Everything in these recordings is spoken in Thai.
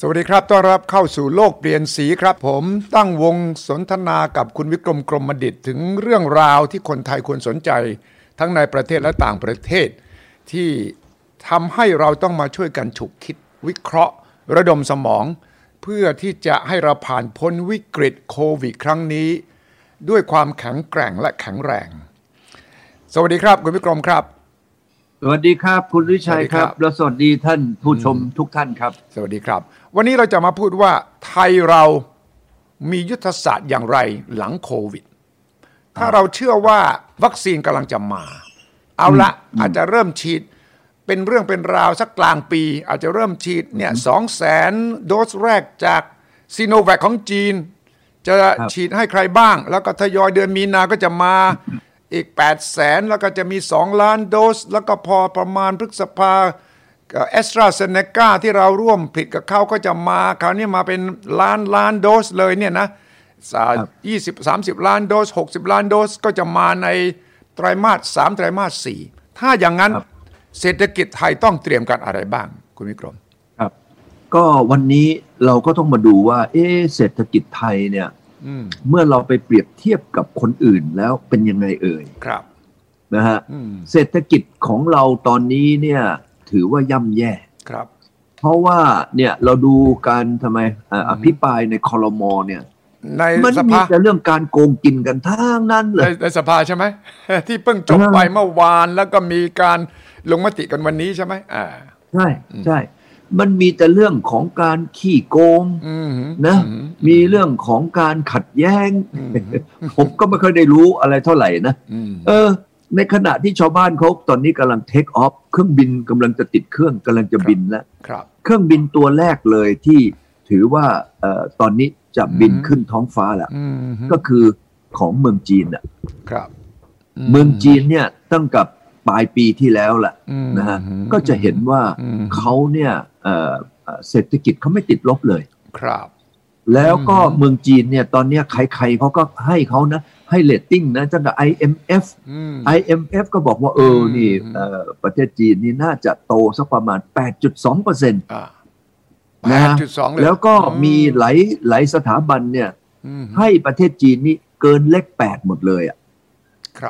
สวัสดีครับ ต้อนรับเข้าสู่โลกเปลี่ยนสีครับ ผมตั้งวงสนทนากับคุณวิกรมกรมดิตถึงเรื่องราวที่คนไทยควรสนใจ ทั้งในประเทศและต่างประเทศ ที่ทำให้เราต้องมาช่วยกันฉุกคิดวิเคราะห์ ระดมสมอง เพื่อที่จะให้เราผ่านพ้นวิกฤตโควิดครั้งนี้ ด้วยความแข็งแกร่งและแข็งแรง สวัสดีครับคุณวิกรมครับ สวัสดีครับ คุณวิชัยสวัสดีคครัรับบและสวัสดีท่านผู้ชมทุกท่านครับ สวัสดีครับ วันนี้เราจะมาพูดว่าไทยเรามียุทธศาสตร์อย่างไรหลังโควิด ถ้าเราเชื่อว่าวัคซีนกำลังจะมา เอาละอาจจะเริ่มฉีดเป็นเรื่องเป็นราวสักกลางปี อาจจะเริ่มฉีดเนี่ยสองแสนโดสแรกจากซีโนแวคของจีน จะฉีดให้ใครบ้าง แล้วก็ทยอยเดือนมีนาก็จะมา อีก 8 0 0แสนแล้วก็จะมี 2 ล้านโดส แล้วก็พอประมาณพฤษภาแอสตราเซเนกาที่เราร่วมผลิตกับเขาก็จะมาคราวนี้มาเป็นล้านล้านโดสเลยเนี่ยนะยี่สิบสามสิบล้านโดส 60 ล้านโดสก็จะมาในไตรมาสสามไตรมาสสี่ถ้าอย่างนั้นครับเศรษฐกิจไทยต้องเตรียมการอะไรบ้าง คุณวิกรม ครับ ก็วันนี้เราก็ต้องมาดูว่า เอ๊ะเศรษฐกิจไทยเนี่ยอืม เมื่อเราไปเปรียบเทียบกับคนอื่นแล้วเป็นยังไงเอ่ยครับนะฮะอืมเศรษฐกิจของเราตอนนี้เนี่ย ถือว่าย่ำแย่ครับ เพราะว่าเนี่ยเราดูการทำไมเอ่ออภิปรายในคอรมอเนี่ยในมันสมีภาแต่เรื่องการโกงกินกันทั้งนั้นเลในยในสภาใช่ไหมที่เพิ่งจบไปเมื่อวานแล้วก็มีการลงมติกันวันนี้ใช่ไหมอ่าใช่ใช่ มันมีแต่เรื่องของการขี้โกงอืมนะอืมมีเรื่องของการขัดแย้งอืมผมก็ไม่ค่อยได้รู้อะไรเท่าไหร่นะอืมเออ ในขณะที่ชาวบ้านเขาตอนนี้กำลังเทคออฟเครื่องบินกำลังจะติดเครื่องกำลังจะบินแล้วครับเครื่องบินตัวแรกเลยที่ถือว่าเอ่อตอนนี้จะบินอืมขึ้นท้องฟ้าแล้วอืมก็คือของเมืองจีนอะครับเมืองจีนเนี่ยตั้งกับปลายปีที่แล้วแหละอืมนะฮะก็จะเห็นว่าอืมเขาเนี่ย เอ่อเอ่อเศรษฐกิจเขาไม่ติดลบเลยครับ แล้วก็อืมเมืองจีนเนี่ยตอนเนี้ยใครๆเขาก็ให้เขานะ ให้เลตติ้งนะจังกับ IMF อืม IMF ก็บอกว่าเอออืมนี่เอ่อประเทศจีนนี่น่าจะโตสักประมาณ 8.2เปอร์เซ็นต์อ่านะฮะแปดจุดสองเลยแล้วก็มีหลายหลายสถาบันเนี่ยอืมให้ประเทศจีนนี่เกินเลข8หมดเลยอะครับ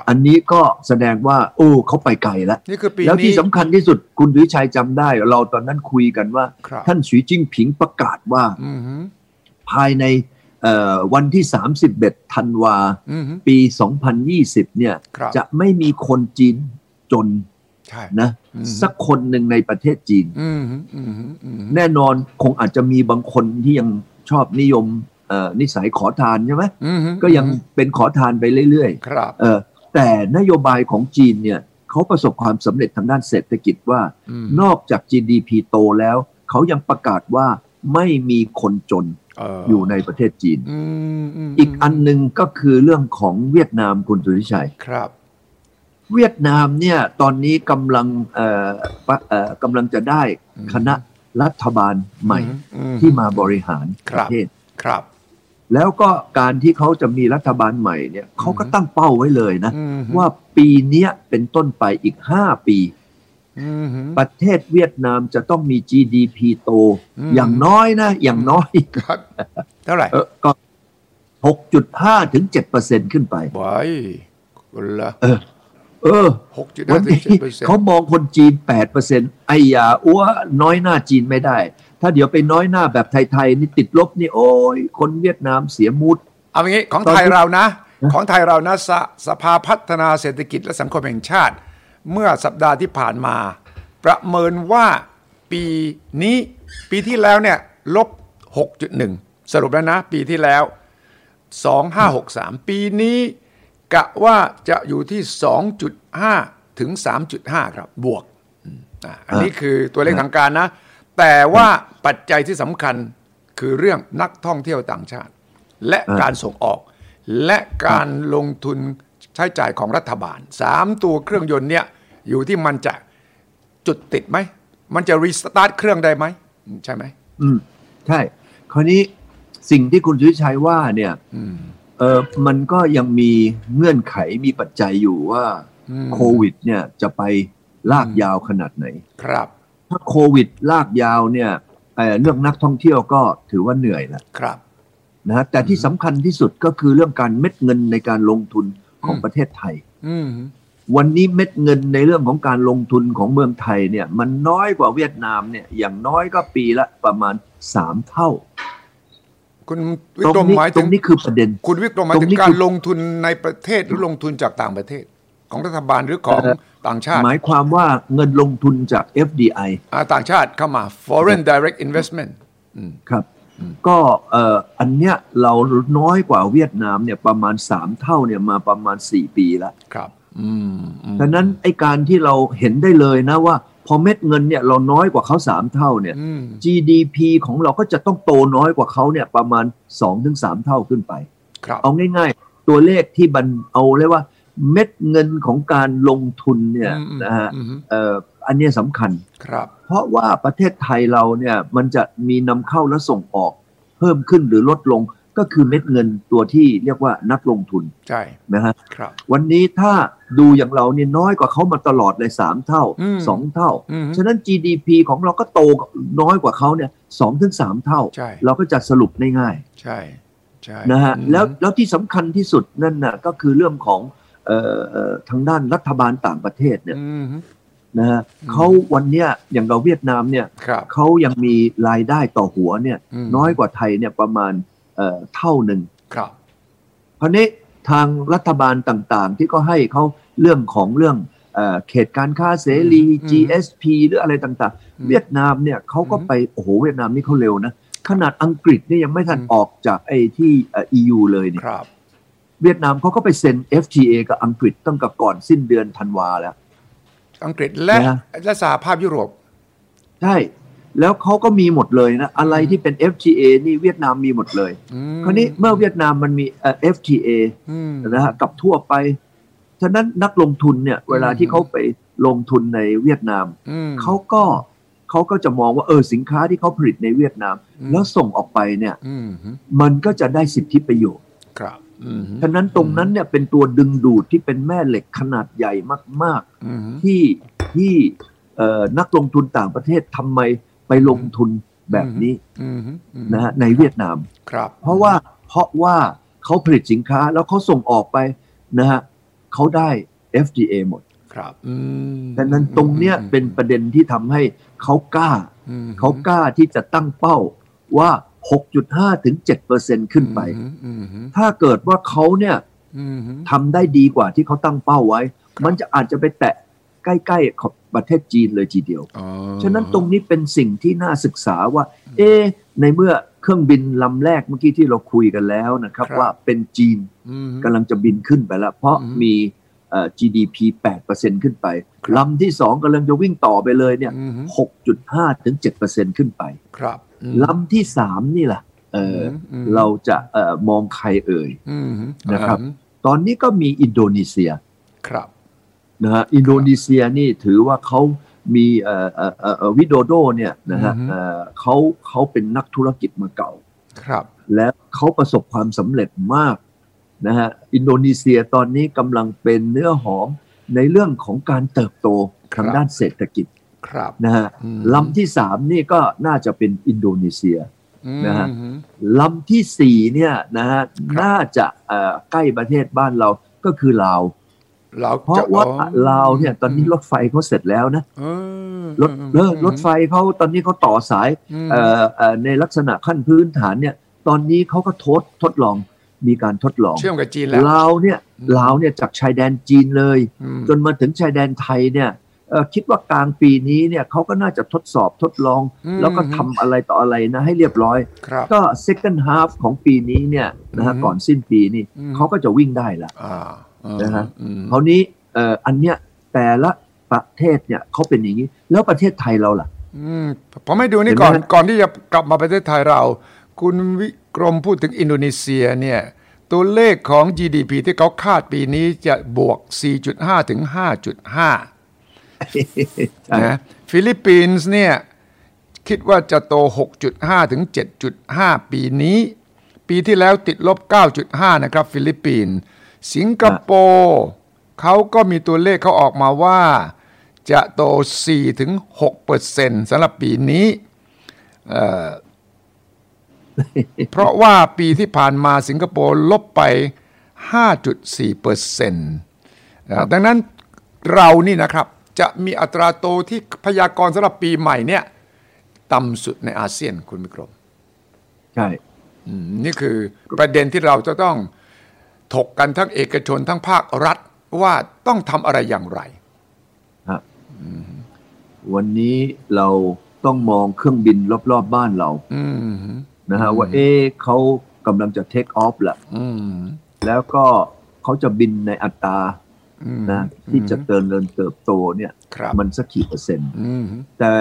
อันนี้ก็แสดงว่าโอ้เขาไปไกลแล้วนี่คือปีแล้วนี้ที่สำคัญที่สุดคุณวิชัยจำได้ เราตอนนั้นคุยกันว่าครับท่านสีจิ้งผิงประกาศว่าอืมภายในเอ่อวันที่ 31ธันวาอืมปี 2020 เนี่ยครับจะไม่มีคนจีนจนใช่นะอืมสักคนหนึ่งในประเทศจีนอืมอืมอืมแน่นอนคงอาจจะมีบางคนที่ยังชอบนิยมเอ่อนิสัยขอทานใช่ไหมอืมก็ยังเป็นขอทานไปเรื่อยครับๆเออ แต่นโยบายของจีนเนี่ยเขาประสบความสำเร็จทางด้านเศรษฐกิจว่าอืมนอกจาก GDP โตแล้ว เขายังประกาศว่าไม่มีคนจนเอออยู่ในประเทศจีนอืมมอีกอันหนึ่งก็คือเรื่องของเวียดนามคุณสุริชัยครับ เวียดนามเนี่ยตอนนี้กำลังเอ่อปะเอ่อกำลังจะได้คณะรัฐบาลใหม่อืมที่มาบริหารคปรับระเทศครับ แล้วก็การที่เขาจะมีรัฐบาลใหม่เนี่ยเขาก็ตั้งเป้าไว้เลยนะอืมว่าปีเนี้ยเป็นต้นไปอีก5ปีอืมประเทศเวียดนามจะต้องมี GDP โตอืมอย่างน้อยนะ อย่างน้อยครับเท่าไหร่เออก็6.5ถึง7%ขึ้นไปบอยคนละเออเออหกจุดวัห้านถึงนี้เจ็ดเปอร์เซ็นต์เขามองคนจีน8%ไอ้ยาอ้วน้อยหน้าจีนไม่ได้ ถ้าเดี๋ยวไปน้อยหน้าแบบไทยๆนี่ติดลบนี่โอ้ยคนเวียดนามเสียมูดเอาอย่างนี้ของตอนไทยที่เรานะ ของไทยเรานะสสภาพัฒนาเศรษฐกิจและสังคมแห่งชาติ เมื่อสัปดาห์ที่ผ่านมา ประเมินว่าปีนี้ปีที่แล้วเนี่ยลบ 6.1 สรุปแล้วนะ ปีที่แล้ว 2563 ปีนี้กะว่าจะอยู่ที่ 2.5 ถึง 3.5 ครับ บวกอืมอะอันนี้คือตัวเลขทางการนะ แต่ว่าปัจจัยที่สำคัญคือเรื่องนักท่องเที่ยวต่างชาติ และการส่งออก และการลงทุนใช้จ่ายของรัฐบาลสามตัวเครื่องยนต์เนี่ยอยู่ที่มันจะจุดติดไหม มันจะรีสตาร์ทเครื่องได้ไหม ใช่ไหม อืม ใช่ คราวนี้สิ่งที่คุณสุวิชัยว่าเนี่ยอืมเออมันก็ยังมีเงื่อนไขมีปัจจัยอยู่ว่าอืมโควิด เนี่ยจะไปลากยาวขนาดไหน ครับ ถ้าโควิดลากยาวเนี่ยเอ่อเรื่องนักท่องเที่ยวก็ถือว่าเหนื่อยแล้วครับนะฮะแต่ที่สำคัญที่สุดก็คือเรื่องการเม็ดเงินในการลงทุนของอืมประเทศไทยอืมวันนี้เม็ดเงินในเรื่องของการลงทุนของเมืองไทยเนี่ย มันน้อยกว่าเวียดนามเนี่ยอย่างน้อยก็ปีละประมาณสามเท่า คุณวิตรงกรมนี้หมายตถึรงงนี้คือประเด็น คุณวิกรมหมายตรถึงงนี้การคือลงทุนในประเทศหรือลงทุนจากต่างประเทศ ของรัฐบาลหรือของเอ่อต่างชาติ หมายความว่าเงินลงทุนจาก FDI อ่าต่างชาติเข้ามา foreign direct investment ครับ ก็เอ่ออันเนี้ยเราน้อยกว่าเวียดนามเนี่ยประมาณ 3 เท่าเนี่ยมาประมาณ 4 ปีแล้วครับอืมอืมดังนั้นไอการที่เราเห็นได้เลยนะว่า พอเม็ดเงินเนี่ยเราน้อยกว่าเขา3เท่าเนี่ยอืม GDP ของเราก็จะต้องโตน้อยกว่าเขาเนี่ยประมาณ2-3 เท่าขึ้นไปครับเอาง่าย ๆ ตัวเลขที่บันเอาเลยว่า เม็ดเงินของการลงทุนเนี่ยอืมนะฮะอืมเอ่ออันเนี้ยสำคัญครับ เพราะว่าประเทศไทยเราเนี่ยมันจะมีนำเข้าและส่งออก เพิ่มขึ้นหรือลดลงก็คือเม็ดเงินตัวที่เรียกว่านักลงทุนใช่นะฮะครับ วันนี้ถ้าดูอย่างเราเนี่ยน้อยกว่าเขามาตลอดเลยสามเท่าอืมสองเท่าอืมฉะนั้น GDP ของเราก็โตน้อยกว่าเขาเนี่ยสองถึงสามเท่าใช่เราก็จะสรุปได้ง่ายใช่ใช่นะฮะอืมแล้วแล้วที่สำคัญที่สุดนั่นน่ะก็คือเรื่องของเอ่อเอ่อ ทางด้านรัฐบาลต่างประเทศเนี่ยอืมนะฮะอืมเขาวันเนี้ยอย่างเราเวียดนามเนี่ยครับเขายังมีรายได้ต่อหัวเนี่ยอืมน้อยกว่าไทยเนี่ยประมาณเอ่อเท่าหนึ่งครับคราวนี้ทางรัฐบาลต่างๆ ที่ก็ให้เขาเรื่องของเรื่องเอ่อเขตการค้าเสรีอืม GSP หรืออะไรต่างอืมๆเวียดนามเนี่ยเขาก็อืมไปโอ้โหเวียดนามนี่เขาเร็วนะขนาดอังกฤษนี่ยังไม่ทันอืมออกจากไอ้ที่เอ่อ EU เลยเนี่ยครับ เวียดนามเขาก็ไปเซ็น FTA กับอังกฤษตั้งแต่ก่อนสิ้นเดือนธันวาแล้ว อังกฤษและนะและสหภาพยุโรป ใช่ แล้วเขาก็มีหมดเลยนะ อะไรที่เป็น FTA นี่เวียดนามมีหมดเลยอืมคราวนี้เมื่อเวียดนามมันมีเอ่อ FTA อืมนะฮะกับทั่วไป ฉะนั้นนักลงทุนเนี่ย เวลาที่เขาไปลงทุนในเวียดนามอืมเขาก็เขาก็จะมองว่าเออสินค้าที่เขาผลิตในเวียดนามอืมแล้วส่งออกไปเนี่ยอืมมันก็จะได้สิทธิประโยชน์ครับอืม ฉะนั้นตรงนั้นเนี่ยเป็นตัวดึงดูดที่เป็นแม่เหล็กขนาดใหญ่มากอืมๆที่ที่เอ่อนักลงทุนต่างประเทศทำไมไปลงทุนแบบนี้อืมอืมนะฮะในเวียดนามครับ เพราะว่าเพราะว่าเขาผลิตสินค้าแล้วเขาส่งออกไปนะฮะเขาได้ FDA หมดครับอืมดังนั้นตรงเนี้ยเป็นประเด็นที่ทำให้เขากล้าอืมเขากล้าที่จะตั้งเป้าว่า 6.5 ถึง 7%ขึ้นไปอืมอืมถ้าเกิดว่าเขาเนี่ยอืมทำได้ดีกว่าที่เขาตั้งเป้าไว้ มันจะอาจจะไปแตะใกล้ๆของประเทศจีนเลยทีเดียวอ๋อฉะนั้นตรงนี้เป็นสิ่งที่น่าศึกษาว่า เอ๊ะในเมื่อเครื่องบินลำแรกเมื่อกี้ที่เราคุยกันแล้วนะครับว่าเป็นจีนอืมกำลังจะบินขึ้นไปแล้ว เพราะอืมมีเอ่อ GDP 8%ขึ้นไปครับลำที่สองกำลังจะวิ่งต่อไปเลยเนี่ยอืม6.5 ถึง 7%ขึ้นไป ครับอืม ลำที่สามนี่แหละเอออมเราจะเอ่อมองใครเอ่ยอืมนะครับ ตอนนี้ก็มีอินโดนีเซียครับนะฮะอินโดนีเซียนี่ถือว่าเขามีเอ่อเอ่อเอ่อเอ่อวิโดโดเนี่ยนะฮะอือฮึเอ่อเขาเขาเป็นนักธุรกิจมาเก่าครับ และเขาประสบความสำเร็จมากนะฮะอินโดนีเซียตอนนี้กำลังเป็นเนื้อหอมในเรื่องของการเติบโตทางด้านเศรษฐกิจครับ นะฮะอืมลำที่สามนี่ก็น่าจะเป็นอินโดนีเซียอืมนะฮะลำที่สี่เนี่ยนะฮะครับน่าจะเอ่อใกล้ประเทศบ้านเราก็คือลาวเราเพราะจว่าอ๋อลาวเนี่ยตอนนี้รถไฟเขาเสร็จแล้วนะเออรถเออรถไฟเขาตอนนี้เขาต่อสายมเอ่อเอ่อในลักษณะขั้นพื้นฐานเนี่ย ตอนนี้เขาก็ทดทดลองมีการทดลองเชื่อมกับจีนแล้วลาวเนี่ยอืมลาวเนี่ยจากชายแดนจีนเลยอืมจนมาถึงชายแดนไทยเนี่ยเอ่อ คิดว่ากลางปีนี้เนี่ยเขาก็น่าจะทดสอบทดลองอืมแล้วก็ทำอะไรต่ออะไรนะให้เรียบร้อยครับก็ second half ของปีนี้เนี่ยนะฮะอืมก่อนสิ้นปีนี่อืมเขาก็จะวิ่งได้ละอ่าอ่านะฮะอืมคราวนี้เอ่ออันเนี้ยแต่ละประเทศเนี่ยเขาเป็นอย่างนี้ แล้วประเทศไทยเราล่ะอืมผมให้ดูนี่เห็นไหมก่อนฮะก่อนที่จะกลับมาประเทศไทยเรา คุณวิกรมพูดถึงอินโดนีเซียเนี่ยตัวเลขของ GDP ที่เขาคาดปีนี้จะบวก 4.5 ถึง 5.5 นะฟิลิปปินส์เนี่ยคิดว่าจะโต 6.5 ถึง 7.5 ปีนี้ ปีที่แล้วติดลบ 9.5 นะครับ ฟิลิปปินส์สิงคโปร์เขาก็มีตัวเลขเขาออกมาว่า จะโต 4 ถึง6เปอร์เซ็นต์สำหรับปีนี้เอ่อเพราะว่าปีที่ผ่านมาสิงคโปร์ลบไป 5.4เปอร์เซ็นต์ดังนั้นเรานี่นะครับ จะมีอัตราโตที่พยากรณ์สำหรับปีใหม่เนี่ยต่ำสุดในอาเซียนคุณมิกรมใช่อืมนี่คือประเด็นที่เราจะต้องถกกันทั้งเอกชนทั้งภาครัฐว่าต้องทำอะไรอย่างไรครับวันนี้เราต้องมองเครื่องบินรอบๆบบ้านเราอืมนะฮะว่าเอ๊ะเขากำลังจะเทคออฟแหละอืมแล้วก็เขาจะบินในอัตราอืม นะที่จะเติเริญเติบโตเนี่ยครับมันสักกี่เปอร์เซ็นต์อืมแต่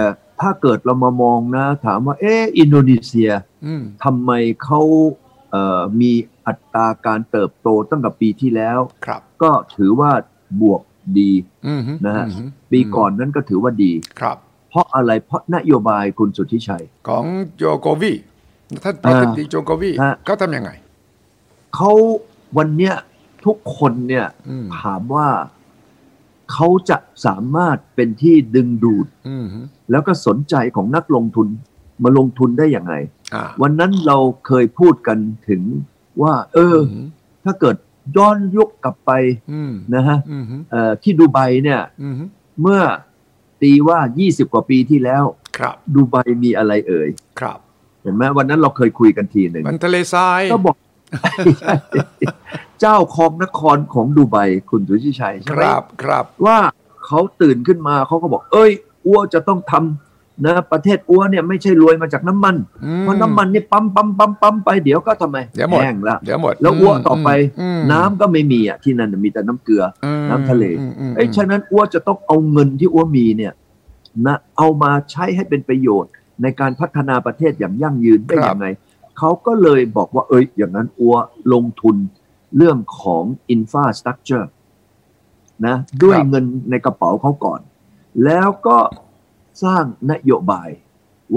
ถ้าเกิดเรามามองนะ ถามว่า เอ๊ะอินโดนีเซียอืมทำไมเขาเอ่อมีอัตราการเติบโตตั้งแต่ปีที่แล้วครับก็ถือว่าบวกดีอืมนะฮะอืมปีก่อนนั้นก็ถือว่าดีครับเพราะอะไรเพราะนโยบายคุณสุทธิชัย ของโจโกวีท่านประธานาธิบดีโจโกวีฮะเขาทำยังไงเขาวันเนี้ย ทุกคนเนี่ยอืมถามว่าเขาจะสามารถเป็นที่ดึงดูดอืมแล้วก็สนใจของนักลงทุนมาลงทุนได้อย่างไรอ่าวันนั้นเราเคยพูดกันถึงว่า เออมถ้าเกิดย้อนยุคกลับไปอืมนะฮะอืมเอ่อที่ดูไบเนี่ยอืมเมื่อตีว่า 20 กว่าปีที่แล้วครับดูไบมีอะไรเอ่ยครับ เห็นไหมวันนั้นเราเคยคุยกันทีหนึ่งมันทะเลทรายก็บอก เจ้าครองนครของดูไบคุณสุทธิชัยคใช่ไหมรับครับว่าเขาตื่นขึ้นมาเขาก็บอก เอ้ย อ้วจะต้องทำนะประเทศอ้วเนี่ยไม่ใช่รวยมาจากน้ำมันอืเพราะน้ำมันนี่ปั๊มปั๊มปั๊มปั๊มไปเดี๋ยวก็ทำไมเดี๋ยวหมดแห้งละเดี๋ยวหมดแล้วอ้วต่อไปมน้ำก็ไม่มีอะที่นั่นมีแต่น้ำเกลืออืมน้ำทะเลอืมอืมเอ้ยฉะนั้นอ้วจะต้องเอาเงินที่อ้วมีเนี่ยนะเอามาใช้ให้เป็นประโยชน์ในการพัฒนาประเทศอย่างยั่งยืนได้ยังไง เขาก็เลยบอกว่าเอ้ยอย่างนั้นอ้วลงทุนเรื่องของ infrastructure นะด้วยเงินในกระเป๋าเขาก่อน แล้วก็สร้างนโยบาย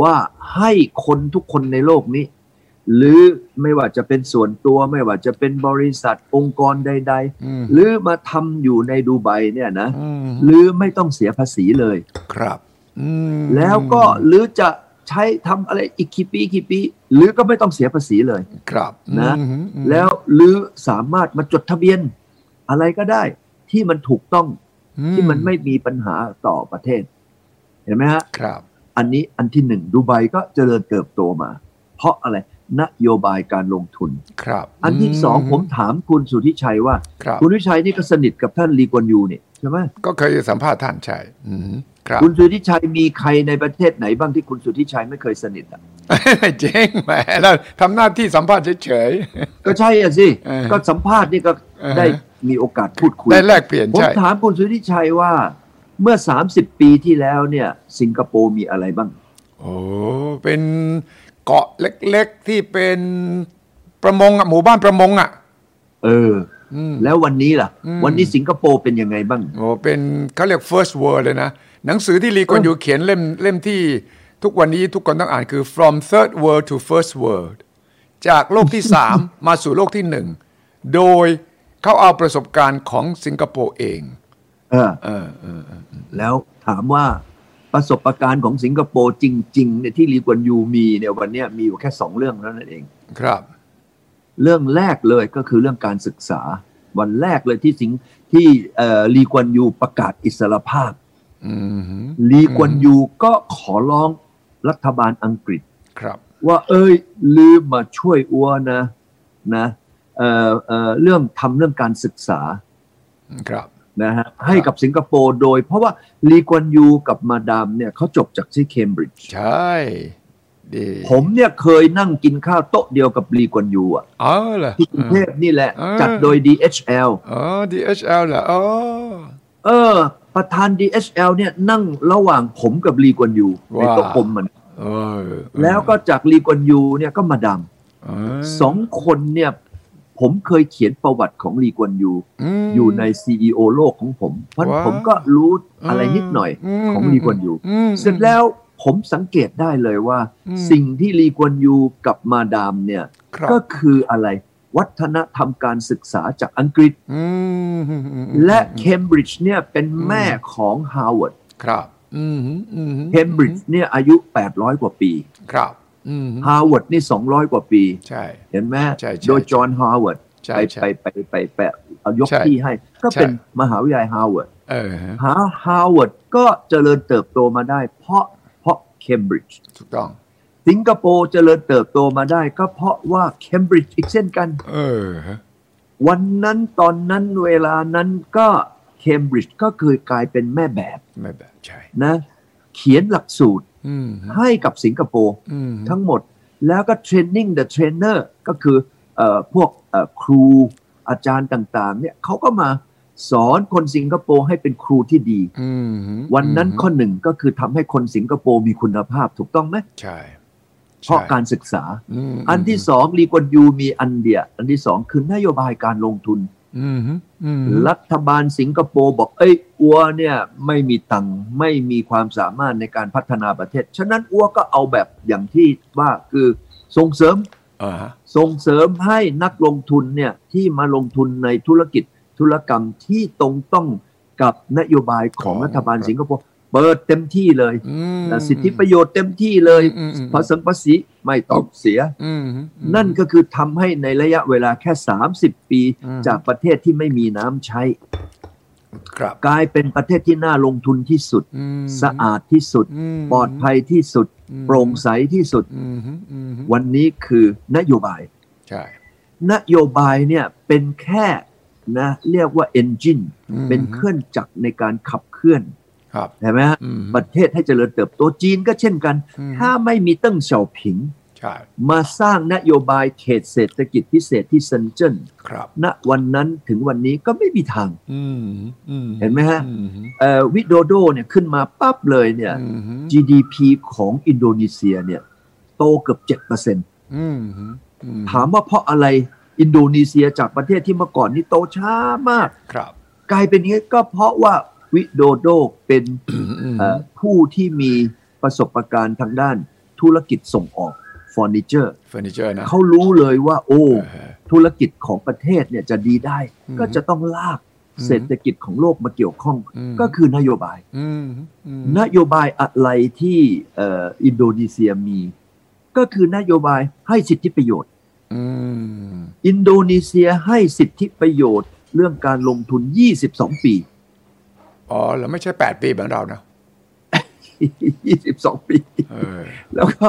ว่าให้คนทุกคนในโลกนี้ หรือไม่ว่าจะเป็นส่วนตัวไม่ว่าจะเป็นบริษัทองค์กรใดอืมๆหรือมาทำอยู่ในดูไบเนี่ยนะอืมหรือไม่ต้องเสียภาษีเลยครับอืมแล้วก็หรือจะใช้ทำอะไรอีกกี่ปีกี่ปี หรือก็ไม่ต้องเสียภาษีเลยครับนะอืมอืมแล้วหรือสามารถมาจดทะเบียน อะไรก็ได้ที่มันถูกต้องอืที่มันไม่มีปัญหาต่อประเทศ เห็นไหมฮะครับ อันนี้อันที่หนึ่งดูไบก็เจริญเติบโตมา เพราะอะไรนโยบายการลงทุนครับ อันที่สองผมถามคุณสุทธิชัยว่าครับคุณสุทธิชัยนี่ก็สนิทกับท่านลีกวนยูนี่ใช่ไหมก็เคยสัมภาษณ์ท่านใช่อืมครับ คุณสุทธิชัยมีใครในประเทศไหนบ้างที่คุณสุทธิชัยไม่เคยสนิทอะ เจ๊งแหมแล้วทำหน้าที่สัมภาษณ์เฉยก็ใช่อะสิเออก็สัมภาษณ์นี่ก็เออได้มีโอกาสพูดคุๆยได้แลกเปลี่ยนผมใช่ถามคุณสุทธิชัยว่า เมื่อ 30 ปีที่แล้วเนี่ย สิงคโปร์มีอะไรบ้าง โอ้เป็นเกาะเล็กๆที่เป็นประมงอะหมู่บ้านประมงอะ เอออืมแล้ววันนี้ล่ะอืมวันนี้สิงคโปร์เป็นยังไงบ้าง โอ้เป็นเขาเรียก first world เลยนะ หนังสือที่ลีกอนอยู่เขียนเล่มเล่มที่ ทุกวันนี้ทุกคนต้องอ่านคือ from third world to first world จากโลกที่สามมาสู่โลกที่หนึ่ง โดยเขาเอาประสบการณ์ของสิงคโปร์เอง เออเออเออเออแล้วถามว่าประสบการณ์ของสิงคโปร์จริงๆเนี่ยที่ลีกวนยูมีเนี่ยวันเนี้ยมีอยู่แค่สองเรื่องเท่านั้นเอง ครับ เรื่องแรกเลยก็คือเรื่องการศึกษา วันแรกเลยที่สิงที่เอ่อลีกวนยูประกาศอิสรภาพอืมลีกวนยูก็ขอร้อง รัฐบาลอังกฤษครับว่าเอ้ยลืมมาช่วยอัวนะนะเอ่อเอ่อเรื่องทำเรื่องการศึกษาครับนะฮะให้กับสิงคโปร์โดย เพราะว่าลีกวนยูกับมาดามเนี่ยเขาจบจากที่เคมบริดจ์ใช่ดีผมเนี่ยเคยนั่งกินข้าวโต๊ะเดียวกับลีกวนยูอะอ๋อเหรอที่กรุงเทพนี่แหละเออจัดโดย DHL อ๋อ DHL เหรออ๋อเออ ประธาน DHL เนี่ยนั่งระหว่างผมกับลีกวนยูในโต๊ะกลมมันเออแล้วก็จากลีกวนยูเนี่ยก็มาดามเออสองคนเนี่ยผมเคยเขียนประวัติของลีกวนยูมอยู่ใน CEO โลกของผม เพราะว้าวผมก็รู้อะไรนิดหน่อยมของลีกวนยูอืมเสร็จแล้วผมสังเกตได้เลยว่าอืมสิ่งที่ลีกวนยูกับมาดามเนี่ยครับก็คืออะไรวัฒนธรรมการศึกษาจากอังกฤษอืม และเคมบริดจ์เนี่ยเป็นแม่ของฮาร์วาร์ดครับอืมฮึอืมฮึเคมบริดจ์เนี่ยอายุ 800 กว่าปี ครับอืมฮึฮาร์วาร์ดนี่ 200 กว่าปี ใช่ เห็นไหมใช่ใช่โดยจอห์นฮาร์วาร์ดใช่ไปใช่ไปไปไปไปเอายกใช่ที่ให้ ก็ใช่เป็นมหาวิทยาลัยฮาร์วาร์ดเออฮะหาฮาร์วาร์ดก็เจริญเติบโตมาได้ เพราะเพราะเคมบริดจ์ถูกต้องสิงคโปร์เจริญเติบโตมาได้ ก็เพราะว่าเคมบริดจ์อีกเช่นกัน เออฮะ วันนั้นตอนนั้นเวลานั้นก็เคมบริดจ์ก็เคยกลายเป็นแม่แบบไม่แบบใช่นะเขียนหลักสูตรอืมฮึให้กับสิงคโปร์อืมฮึทั้งหมดแล้วก็ training the trainer ก็คือเอ่อพวกเอ่อครูอาจารย์ต่าง ๆ เนี่ยเขาก็มาสอนคนสิงคโปร์ให้เป็นครูที่ดีอืมฮึวันนั้นอืมฮึข้อหนึ่งก็คือทำให้คนสิงคโปร์มีคุณภาพถูกต้องไหมใช่ เพราะใช่การศึกษามอันที่สองลีกวนยูมีอันเดีย อันที่สองคือนโยบายการลงทุนอืมฮึอืมฮึรัฐบาลสิงคโปร์บอก เอ้ยอัวเนี่ยไม่มีตังค์ไม่มีความสามารถในการพัฒนาประเทศ ฉะนั้นอัวก็เอาแบบอย่างที่ว่าคือส่งเสริมอ่าฮะส่งเสริมให้นักลงทุนเนี่ยที่มาลงทุนในธุรกิจธุรกรรมที่ตรงต้องกับนโยบายของรัฐบาลสิงคโปร์ เปิดเต็มที่เลยอืมและสิทธิประโยชน์เต็มที่เลยอืมอืมภาษีภาษีไม่ต้องเสียอืมฮึอืมนั่นก็คือทำให้ในระยะเวลาแค่ 30 ปีอืมจากประเทศที่ไม่มีน้ำใช้ครับกลายเป็นประเทศที่น่าลงทุนที่สุดอืมสะอาดที่สุดปลอดภัยที่สุดอืมโปร่งใสที่สุดอืมฮึอืมฮึวันนี้คือนโยบายใช่นโยบายเนี่ยเป็นแค่นะเรียกว่า engine อืมเป็นเครื่องจักรในการขับเคลื่อนครับ เห็นไหมฮะอืมประเทศให้เจริญเติบโตจีนก็เช่นกันอืมถ้าไม่มีเติ้งเสี่ยวผิงใช่มาสร้างนโยบายเขตเศรษฐกิจพิเศษที่เซินเจิ้นครับณวันนั้นถึงวันนี้ก็ไม่มีทางอืมอืมเห็นไหมฮะอืมฮึเอ่อวิโดโดเนี่ยขึ้นมาปั๊บเลยเนี่ยอืมฮึ GDP ของอินโดนีเซียเนี่ยโตเกือบ7%อืมฮึอืมถามว่าเพราะอะไรอินโดนีเซียจากประเทศที่เมื่อก่อนนี่โตช้ามากครับกลายเป็นอย่างนี้ก็เพราะว่า วิโดโดเป็นอืมอืมเอ่อผู้ที่มีประสบการณ์ทางด้านธุรกิจส่งออกเฟอร์นิเจอร์เฟอร์นิเจอร์นะเขารู้เลยว่า โอ้เออธุรกิจของประเทศเนี่ยจะดีได้อืมก็จะต้องลากอืมเศรษฐกิจของโลกมาเกี่ยวข้องอืมก็คือนโยบายอืมอืมนโยบายอะไรที่เอ่ออินโดนีเซียมี ก็คือนโยบายให้สิทธิประโยชน์อืมอินโดนีเซียให้สิทธิประโยชน์เรื่องการลงทุน 22 ปี อ๋อแล้วไม่ใช่แปดปีเหมือนเรานะ22ปีเออแล้วก็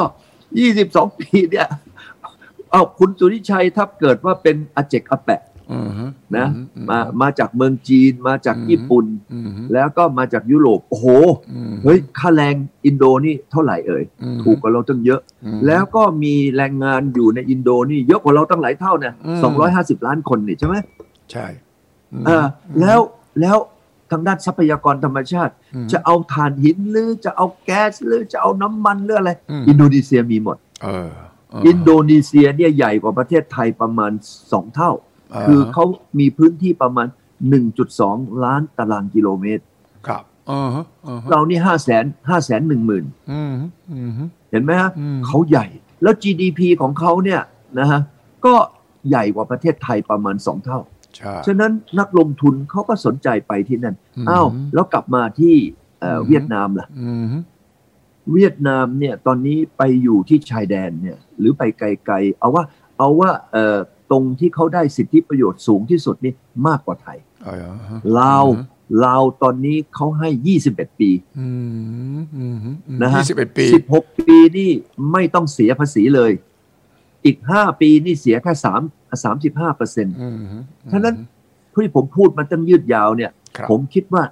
22ปีเนี่ยเอาคุณสุริชัยถ้าเกิดว่าเป็นอาเจกอาแปะอืมฮึนะอืมามาจากเมืองจีนมาจากอืมญี่ปุ่นอืมฮึแล้วก็มาจากยุโรปโอ้โหอืมเฮ้ยค่าแรงอินโดนี่เท่าไหร่เอ่ยอืมถูกกว่าเราตั้งเยอะอืมแล้วก็มีแรงงานอยู่ในอินโดนี่เยอะกว่าเราตั้งหลายเท่าเนี่ยอืมสองร้อยห้าสิบล้านคนนี่ใช่ไหมใช่มเออแล้วแล้ว ทางด้านทรัพยากรธรรมชาติอืมจะเอาถ่านหินหรือจะเอาแก๊สหรือจะเอาน้ำมันหรืออะไรอืมอินโดนีเซียมีหมดเออเอินโดนีเซียเนี่ยใหญ่กว่าประเทศไทยประมาณสองเท่า คือเขามีพื้นที่ประมาณ 1.2 ล้านตารางกิโลเมตร ครับอ่าฮะอ่าฮะเรานี่ห้าแสนห้าแสนหนึ่งหมื่นอืมอืมฮึเห็นไหมฮะอืมเขาใหญ่ แล้ว GDP ของเขาเนี่ยนะฮะก็ใหญ่กว่าประเทศไทยประมาณสองเท่าใช่ ฉะนั้นนักลงทุนเขาก็สนใจไปที่นั่นอืมอ้าวแล้วกลับมาที่เอ่ออมเวียดนามล่ะอืมฮึเวียดนามเนี่ยตอนนี้ไปอยู่ที่ชายแดนเนี่ย หรือไปไกลๆ เอาว่าเอาว่าเอ่อตรงที่เขาได้สิทธิประโยชน์สูงที่สุดนี่มากกว่าไทยอ๋อฮะลาวอืมลาวตอนนี้เขาให้ 21 ปีอืมอืมฮึอืมนะฮะยี่สิบเอ็ดปี 16 ปีนี่ไม่ต้องเสียภาษีเลย อีก 5 ปีนี่เสียแค่3 35เปอร์เซ็นต์อืมฮึฉะนั้นที่ผมพูดมาตั้งยืดยาวเนี่ยครับผมคิดว่า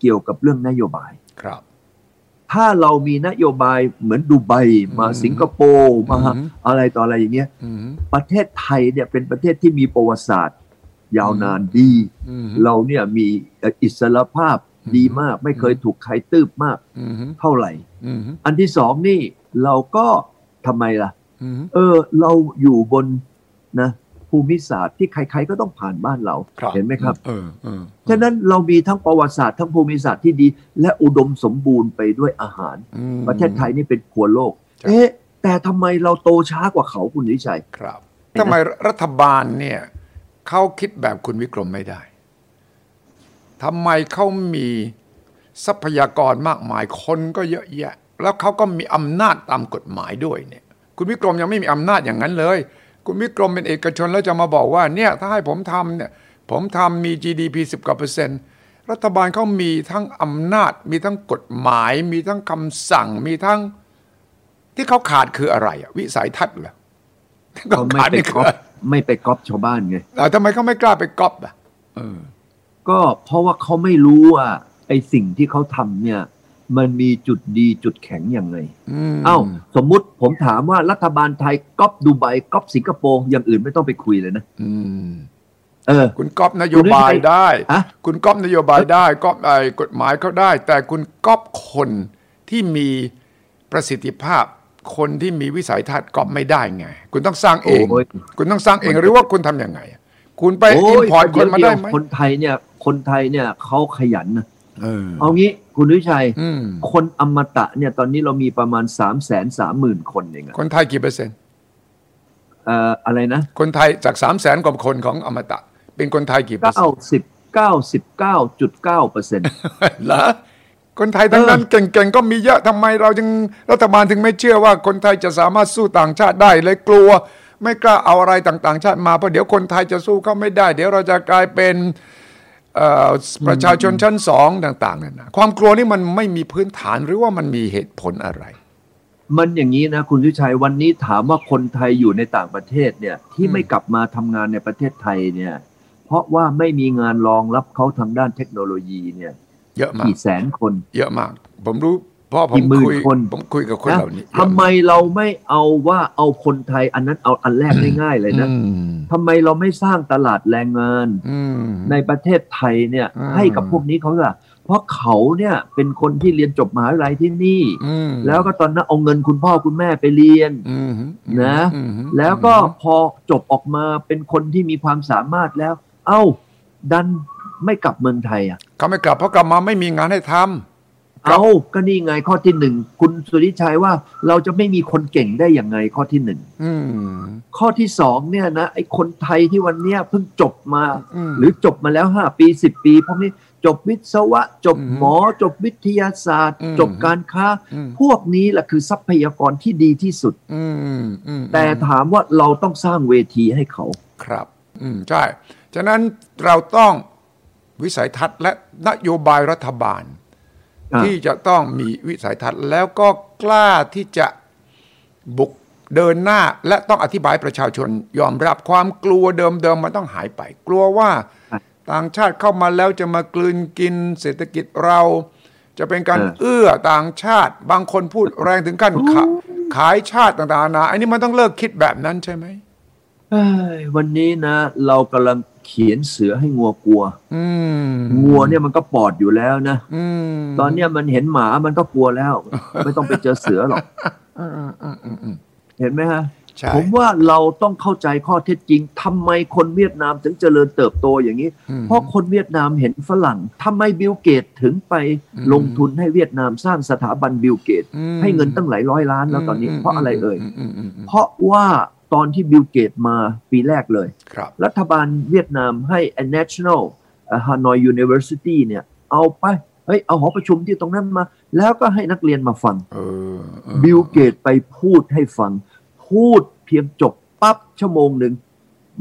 เกี่ยวกับเรื่องนโยบายครับ ถ้าเรามีนโยบายเหมือนดูไบมาอืมสิงคโปร์มาอืมอะไรต่ออะไรอย่างเงี้ยอืมฮึประเทศไทยเนี่ยเป็นประเทศที่มีประวัติศาสตร์ ยาวนานดีอืมฮึเราเนี่ยมีเอ่ออิสรภาพอืมดีมาก ไม่เคยถูกใครตืบมากอืมฮึเท่าไหร่อืมฮึอันที่สองนี่เราก็ทำไมล่ะอืมฮึเออ เราอยู่บนนะ ภูมิศาสตร์ที่ใครๆก็ต้องผ่านบ้านเราครับเห็นไหมครับเออเออฉะนั้นเรามีทั้งประวัติศาสตร์ทั้งภูมิศาสตร์ที่ดี และอุดมสมบูรณ์ไปด้วยอาหารอืมประเทศไทยนี่เป็นครัวโลกใช่เอ๊ะแต่ทำไมเราโตช้ากว่าเขาคุณวิชัยครับเห็นไหมทำไมรัฐบาลเนี่ยเขาคิดแบบคุณวิกรมไม่ได้ทำไมเขามีทรัพยากรมากมายคนก็เยอะแยะ แล้วเขาก็มีอำนาจตามกฎหมายด้วยเนี่ย คุณวิกรมยังไม่มีอำนาจอย่างนั้นเลย คุณวิกรมเป็นเอกชนแล้วจะมาบอกว่าเนี่ยถ้าให้ผมทำเนี่ยผมทำมี GDP 10กว่าเปอร์เซ็นต์รัฐบาลเขามีทั้งอำนาจ มีทั้งกฎหมาย มีทั้งคำสั่ง มีทั้งที่เขาขาดคืออะไรอะวิสัยทัศน์เหรอเขาไม่ขาดไปนี่คืก๊ออปอะไรไม่ไปก๊อปชาวบ้านไงอ่าทำไมเขาไม่กล้าไปก๊อปอะเออก็เพราะว่าเขาไม่รู้ว่าไอ้สิ่งที่เขาทำเนี่ย มันมีจุดดีจุดแข็งยังไงอืมเอ้า สมมุติผมถามว่ารัฐบาลไทยก๊อปดูไบก๊อปสิงคโปร์อย่างอื่นไม่ต้องไปคุยเลยนะอืมเออ คุณก๊อปนโยบายได้ฮะคุณก๊อปนโยบายได้ก๊อปไอ้กฎหมายเขาได้ แต่คุณก๊อปคนที่มีประสิทธิภาพ คนที่มีวิสัยทัศน์ก๊อปไม่ได้ไง คุณต้องสร้างเองโอ้ยคุณต้องสร้างเองหรือว่าคุณทำยังไง คุณไปโอ้ย import คนมาได้ไหมคนไทยเนี่ย คนไทยเนี่ยเขาขยันนะ เออเอางี้คุณวิชัยอืมคนอมตะเนี่ยตอนนี้เรามีประมาณสามแสนสามหมื่นคนเองอะคนไทยกี่เปอร์เซ็นต์เอ่ออะไรนะ คนไทยจากสามแสนกว่าคนของอมตะ เป็นคนไทยกี่เปอร์เซ็นเก้าสิบเก้าสิบเก้าจุดเก้าเปอร์เซ็นต์เหรอคนไทยทั้งนั้นเก่งๆก็มีเยอะทำไมเราจึงรัฐบาลถึงไม่เชื่อว่าคนไทยจะสามารถสู้ต่างชาติได้เลยกลัว ไม่กล้าเอาอะไรต่างๆ ชาติมาเพราะเดี๋ยวคนไทยจะสู้เขาไม่ได้ เดี๋ยวเราจะกลายเป็นเอ่อ ประชาชนชั้นสองต่างๆนั่นนะความกลัวนี่มันไม่มีพื้นฐานหรือว่ามันมีเหตุผลอะไร มันอย่างนี้นะคุณวิชัยวันนี้ถามว่าคนไทยอยู่ในต่างประเทศเนี่ยที่อืมไม่กลับมาทำงานในประเทศไทยเนี่ย เพราะว่าไม่มีงานรองรับเขาทางด้านเทคโนโลยีเนี่ย เยอะมากกี่แสนคน เยอะมาก ผมรู้เพราะผมกี่หมื่นคุยคนผมคุยกับคนนะเหล่านี้ทำไมเราไม่เอาว่าเอาคนไทย อันนั้นเอาอันแรกง่ายๆเลยนะอืมทำไมเราไม่สร้างตลาดแรงงานอืมในประเทศไทยเนี่ยอืมให้กับพวกนี้เขาล่ะเพราะเขาเนี่ยเป็นคนที่เรียนจบมหาวิทยาลัยที่นี่อืมแล้วก็ตอนนั้นเอาเงินคุณพ่อคุณแม่ไปเรียนอืมนะอืมแล้วก็พอจบออกมาเป็นคนที่มีความสามารถแล้ว เอ้า ดันไม่กลับเมืองไทยอะเขาไม่กลับเพราะกลับมาไม่มีงานให้ทำครับ เอ้าก็นี่ไงข้อที่หนึ่งคุณสุริชัยว่าเราจะไม่มีคนเก่งได้อย่างไงข้อที่หนึ่งอืมข้อที่สองเนี่ยนะไอ้คนไทยที่วันเนี้ยเพิ่งจบมามหรือจบมาแล้วห้าปีสิบปีพวกนี้จบวิศวะ จบอืมหมอ จบวิทยาศาสตร์อืมจบการค้าอืมพวกนี้แหละคือทรัพยากรที่ดีที่สุดอืมอืมแต่ถามว่าเราต้องสร้างเวทีให้เขา ครับ อืมใช่ฉะนั้นเราต้องวิสัยทัศน์และนโยบายรัฐบาลอะ ที่จะต้องมีวิสัยทัศน์ แล้วก็กล้าที่จะบุกเดินหน้าและต้องอธิบายประชาชนยอมรับความกลัวเดิมๆมันต้องหายไป กลัวว่าต่างชาติเข้ามาแล้วจะมากลืนกินเศรษฐกิจเรา จะเป็นการเออเอื้อต่างชาติ บางคนพูดแรงถึงขั้นขาขายชาติต่างๆนานาอันนี้มันต้องเลิกคิดแบบนั้นใช่ไหมเอ้ย วันนี้นะ เรากำลังเขียนเสือให้งัวกลัวอืมงัวเนี่ยมันก็ปอดอยู่แล้วนะอืมตอนเนี้ยมันเห็นหมามันก็กลัวแล้ว ไม่ต้องไปเจอเสือหรอกอืมอืมอืมอืมอืมเห็นไหมฮะใช่ผมว่าเราต้องเข้าใจข้อเท็จจริงทำไมคนเวียดนามถึงเจริญเติบโตอย่างนี้อืมเพราะคนเวียดนามเห็นฝรั่งทำไมบิลเกตถึงไปอืมลงทุนให้เวียดนามสร้างสถาบันบิลเกตส์อืมให้เงินตั้งหลายร้อยล้านแล้วตอนนี้ เพราะอะไรเอ่ยมอืมอืมอืมเพราะว่า ตอนที่บิลเกตส์มาปีแรกเลย ครับ รัฐบาลเวียดนามให้ National Hanoi University เนี่ย เอาไป เฮ้ย เอาหอประชุมที่ตรงนั้นมา แล้วก็ให้นักเรียนมาฟังเออเออบิลเกตส์ไปพูดให้ฟัง พูดเพียงจบปั๊บชั่วโมงหนึ่ง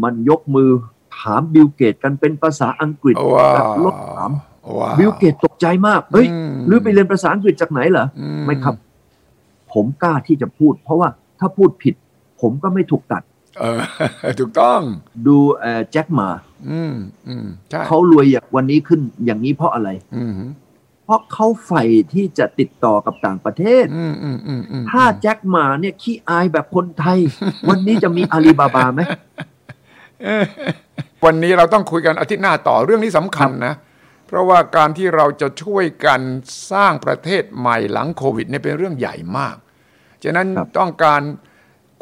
มันยกมือถามบิลเกตส์กันเป็นภาษาอังกฤษว้าแบบลดถามว้าวบิลเกตตกใจมาก เฮ้ยอืมหรือไปเรียนภาษาอังกฤษจากไหนเหรออืไม่ครับ ผมกล้าที่จะพูด เพราะว่าถ้าพูดผิด ผมก็ไม่ถูกตัด เออ ถูกต้อง ดูเอ่อแจ็คหมา อืมอืมใช่เขารวยอย่างวันนี้ขึ้นอย่างนี้เพราะอะไร อืมเพราะเขาใฝ่ที่จะติดต่อกับต่างประเทศอืมอืมอืมอืมถ้าแจ็คหมาเนี่ยขี้อายแบบคนไทย วันนี้จะมีอาลีบาบาไหม วันนี้เราต้องคุยกันอาทิตย์หน้าต่อเรื่องนี้สำคัญนะ เพราะว่าการที่เราจะช่วยกันสร้างประเทศใหม่หลังโควิดเนี่ยเป็นเรื่องใหญ่มาก ฉะนั้นครับต้องการ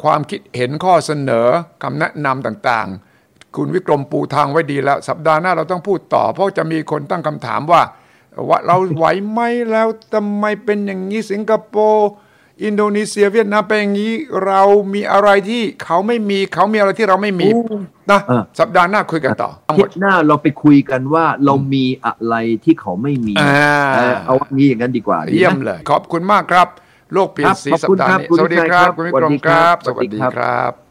ความคิดเห็นข้อเสนอคำแนะนำต่างๆ คุณวิกรมปูทางไว้ดีแล้ว สัปดาห์หน้าเราต้องพูดต่อ เพราะจะมีคนตั้งคำถามว่าว่าเราไหวไหมแล้วทำไมเป็นอย่างนี้สิงคโปร์อินโดนีเซียเวียดนามเป็นอย่างนี้เรามีอะไรที่เขาไม่มีเขามีอะไรที่เราไม่มีโอ้นะเออสัปดาห์หน้าคุยกันต่อทั้งหทิมดศหน้าเราไปคุยกันว่าเรามีอะไรที่เขาไม่มีอ่าเออเอางี้อย่างนั้นดีกว่าดีเยี่ยมนะเลย ขอบคุณมากครับ โลกเปลี่ยนสีครับขอบสัปคุณดาห์ครับนี้คุณสวัสดีครับชัยครับ คุณวิกรมสวัสดีคครัรับบสวัสดีสวัสดีครับครับ